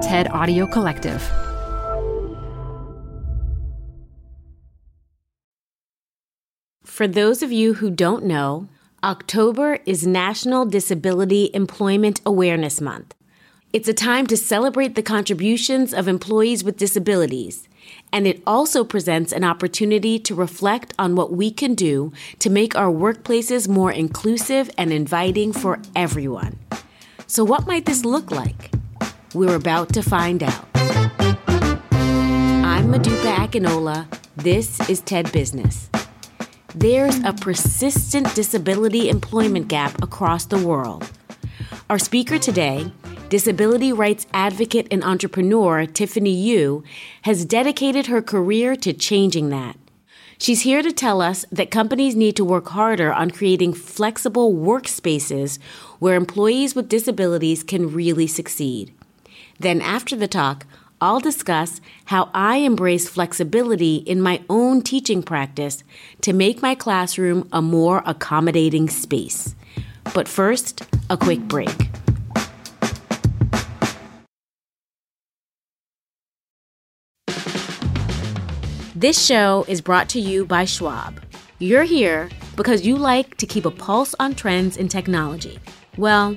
TED Audio Collective. For those of you who don't know, October is National Disability Employment Awareness Month. It's a time to celebrate the contributions of employees with disabilities, and it also presents an opportunity to reflect on what we can do to make our workplaces more inclusive and inviting for everyone. So, what might this look like? We're about to find out. I'm Modupe Akinola. This is TED Business. There's a persistent disability employment gap across the world. Our speaker today, disability rights advocate and entrepreneur Tiffany Yu, has dedicated her career to changing that. She's here to tell us that companies need to work harder on creating flexible workspaces where employees with disabilities can really succeed. Then, after the talk, I'll discuss how I embrace flexibility in my own teaching practice to make my classroom a more accommodating space. But first, a quick break. This show is brought to you by Schwab. You're here because you like to keep a pulse on trends in technology. Well,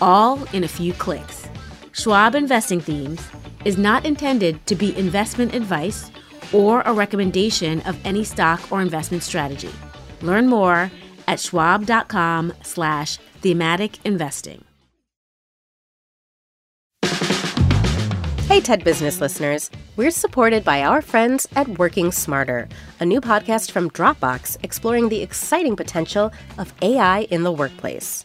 all in a few clicks. Schwab Investing Themes is not intended to be investment advice or a recommendation of any stock or investment strategy. Learn more at schwab.com slash thematic investing. Hey, TED Business listeners. We're supported by our friends at Working Smarter, a new podcast from Dropbox exploring the exciting potential of AI in the workplace.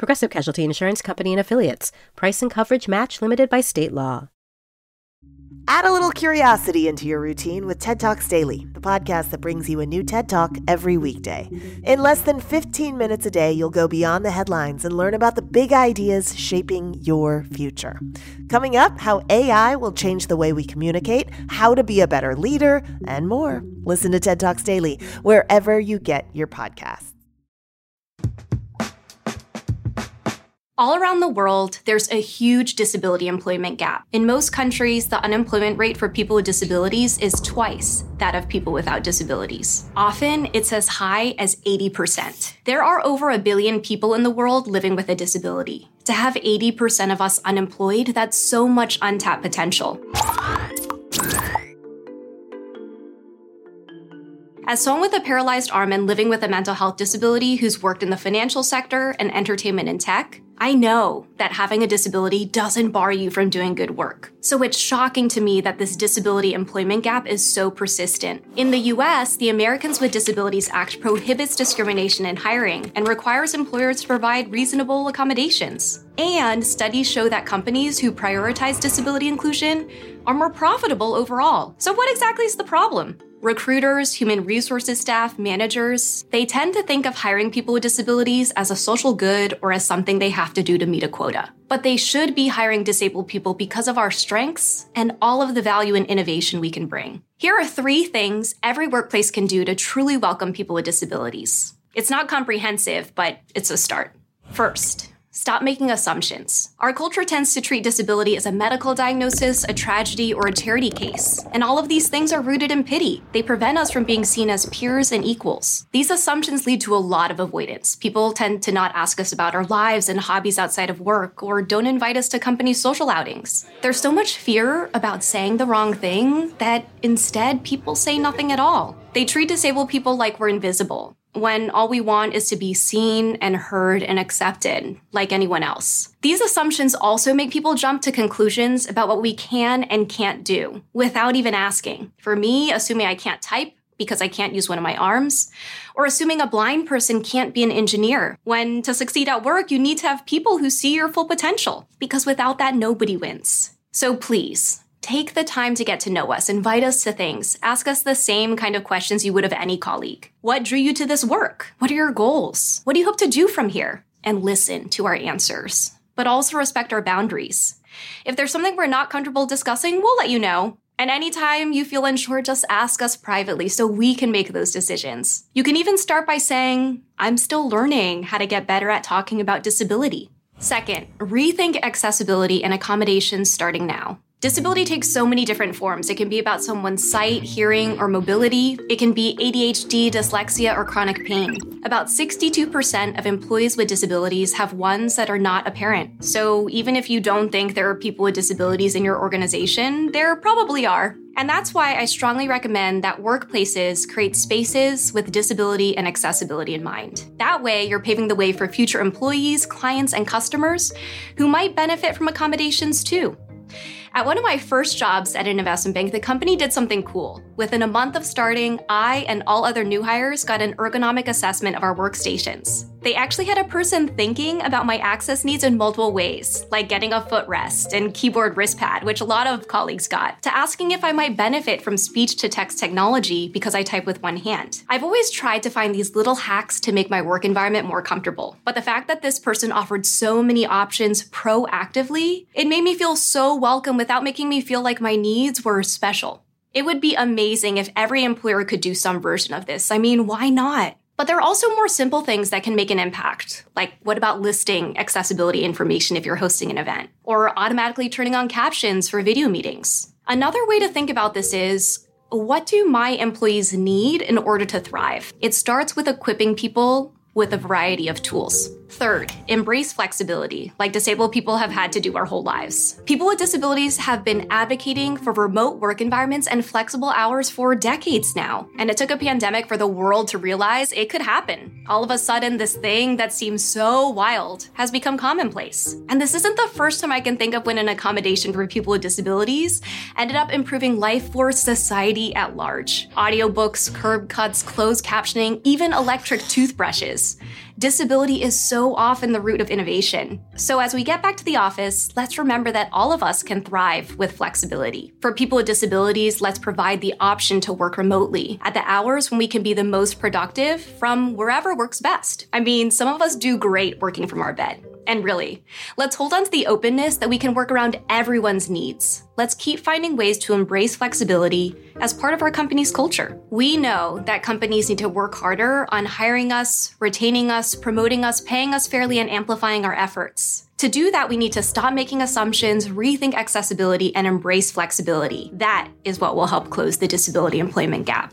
Progressive Casualty Insurance Company and Affiliates. Price and coverage match limited by state law. Add a little curiosity into your routine with TED Talks Daily, the podcast that brings you a new TED Talk every weekday. In less than 15 minutes a day, you'll go beyond the headlines and learn about the big ideas shaping your future. Coming up, how AI will change the way we communicate, how to be a better leader, and more. Listen to TED Talks Daily wherever you get your podcasts. All around the world, there's a huge disability employment gap. In most countries, the unemployment rate for people with disabilities is twice that of people without disabilities. Often, it's as high as 80%. There are over a billion people in the world living with a disability. To have 80% of us unemployed, that's so much untapped potential. As someone with a paralyzed arm and living with a mental health disability who's worked in the financial sector and entertainment and tech, I know that having a disability doesn't bar you from doing good work. So it's shocking to me that this disability employment gap is so persistent. In the US, the Americans with Disabilities Act prohibits discrimination in hiring and requires employers to provide reasonable accommodations. And studies show that companies who prioritize disability inclusion are more profitable overall. So, what exactly is the problem? Recruiters, human resources staff, managers, they tend to think of hiring people with disabilities as a social good or as something they have to do to meet a quota. But they should be hiring disabled people because of our strengths and all of the value and innovation we can bring. Here are three things every workplace can do to truly welcome people with disabilities. It's not comprehensive, but it's a start. First, Stop making assumptions. Our culture tends to treat disability as a medical diagnosis, a tragedy, or a charity case. And all of these things are rooted in pity. They prevent us from being seen as peers and equals. These assumptions lead to a lot of avoidance. People tend to not ask us about our lives and hobbies outside of work, or don't invite us to company social outings. There's so much fear about saying the wrong thing that instead people say nothing at all. They treat disabled people like we're invisible when all we want is to be seen and heard and accepted like anyone else. These assumptions also make people jump to conclusions about what we can and can't do without even asking. For me, assuming I can't type because I can't use one of my arms, or assuming a blind person can't be an engineer, when to succeed at work, you need to have people who see your full potential, because without that, nobody wins. So please, Take the time to get to know us, invite us to things, ask us the same kind of questions you would of any colleague. What drew you to this work? What are your goals? What do you hope to do from here? And listen to our answers, but also respect our boundaries. If there's something we're not comfortable discussing, we'll let you know. And anytime you feel unsure, just ask us privately so we can make those decisions. You can even start by saying, I'm still learning how to get better at talking about disability. Second, rethink accessibility and accommodations starting now. Disability takes so many different forms. It can be about someone's sight, hearing, or mobility. It can be ADHD, dyslexia, or chronic pain. About 62% of employees with disabilities have ones that are not apparent. So even if you don't think there are people with disabilities in your organization, there probably are. And that's why I strongly recommend that workplaces create spaces with disability and accessibility in mind. That way, you're paving the way for future employees, clients, and customers who might benefit from accommodations too. At one of my first jobs at an investment bank, the company did something cool. Within a month of starting, I and all other new hires got an ergonomic assessment of our workstations. They actually had a person thinking about my access needs in multiple ways, like getting a footrest and keyboard wrist pad, which a lot of colleagues got, to asking if I might benefit from speech to text technology because I type with one hand. I've always tried to find these little hacks to make my work environment more comfortable, but the fact that this person offered so many options proactively, it made me feel so welcome without making me feel like my needs were special. It would be amazing if every employer could do some version of this. I mean, why not? But there are also more simple things that can make an impact. Like, what about listing accessibility information if you're hosting an event? Or automatically turning on captions for video meetings? Another way to think about this is what do my employees need in order to thrive? It starts with equipping people with a variety of tools. Third, embrace flexibility, like disabled people have had to do our whole lives. People with disabilities have been advocating for remote work environments and flexible hours for decades now. And it took a pandemic for the world to realize it could happen. All of a sudden, this thing that seems so wild has become commonplace. And this isn't the first time I can think of when an accommodation for people with disabilities ended up improving life for society at large. Audiobooks, curb cuts, closed captioning, even electric toothbrushes disability is so often the root of innovation. So, as we get back to the office, let's remember that all of us can thrive with flexibility. For people with disabilities, let's provide the option to work remotely at the hours when we can be the most productive from wherever works best. I mean, some of us do great working from our bed. And really, let's hold on to the openness that we can work around everyone's needs. Let's keep finding ways to embrace flexibility as part of our company's culture. We know that companies need to work harder on hiring us, retaining us, promoting us, paying us fairly, and amplifying our efforts. To do that, we need to stop making assumptions, rethink accessibility, and embrace flexibility. That is what will help close the disability employment gap.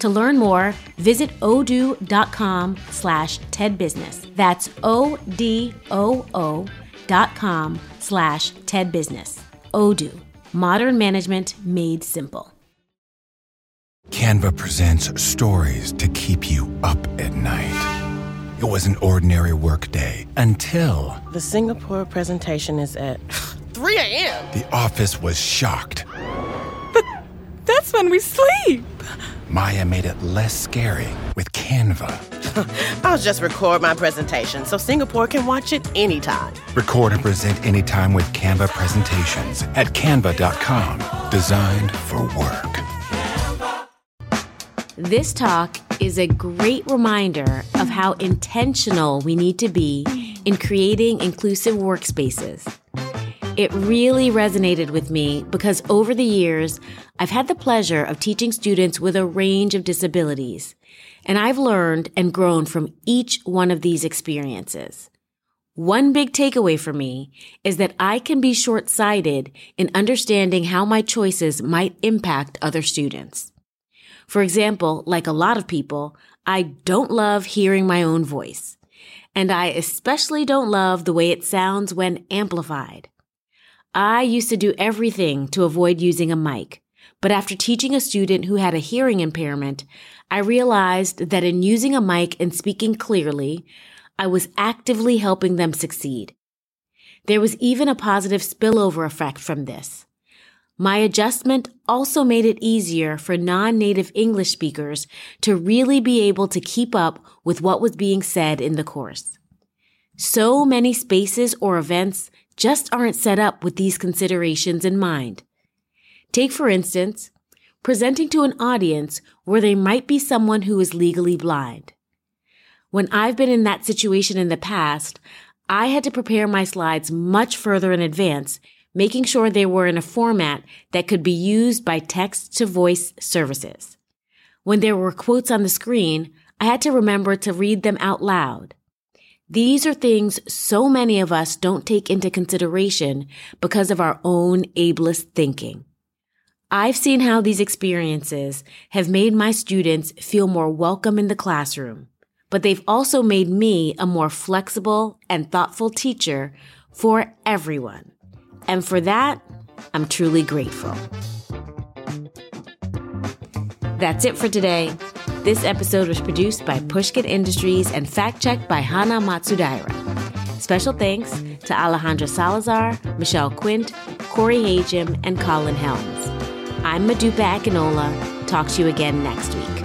To learn more, visit odoo.com slash tedbusiness. That's O-D-O-O dot com slash tedbusiness. Odoo, Modern Management Made Simple. Canva presents stories to keep you up at night. It was an ordinary workday until The Singapore presentation is at 3 a.m. the office was shocked. But That's when we sleep. Maya made it less scary with Canva. I'll just record my presentation so Singapore can watch it anytime. Record and present anytime with Canva presentations at canva.com. Designed for work. This talk is a great reminder of how intentional we need to be in creating inclusive workspaces. It really resonated with me because over the years, I've had the pleasure of teaching students with a range of disabilities, and I've learned and grown from each one of these experiences. One big takeaway for me is that I can be short sighted in understanding how my choices might impact other students. For example, like a lot of people, I don't love hearing my own voice. And I especially don't love the way it sounds when amplified. I used to do everything to avoid using a mic, but after teaching a student who had a hearing impairment, I realized that in using a mic and speaking clearly, I was actively helping them succeed. There was even a positive spillover effect from this. My adjustment also made it easier for non-native English speakers to really be able to keep up with what was being said in the course. So many spaces or events just aren't set up with these considerations in mind. Take, for instance, presenting to an audience where there might be someone who is legally blind. When I've been in that situation in the past, I had to prepare my slides much further in advance, making sure they were in a format that could be used by text to voice services. When there were quotes on the screen, I had to remember to read them out loud. These are things so many of us don't take into consideration because of our own ableist thinking. I've seen how these experiences have made my students feel more welcome in the classroom, but they've also made me a more flexible and thoughtful teacher for everyone. And for that, I'm truly grateful. That's it for today. This episode was produced by Pushkin Industries and fact checked by Hana Matsudaira. Special thanks to Alejandra Salazar, Michelle Quint, Corey Hajim, and Colin Helms. I'm Modupe Akinola. Talk to you again next week.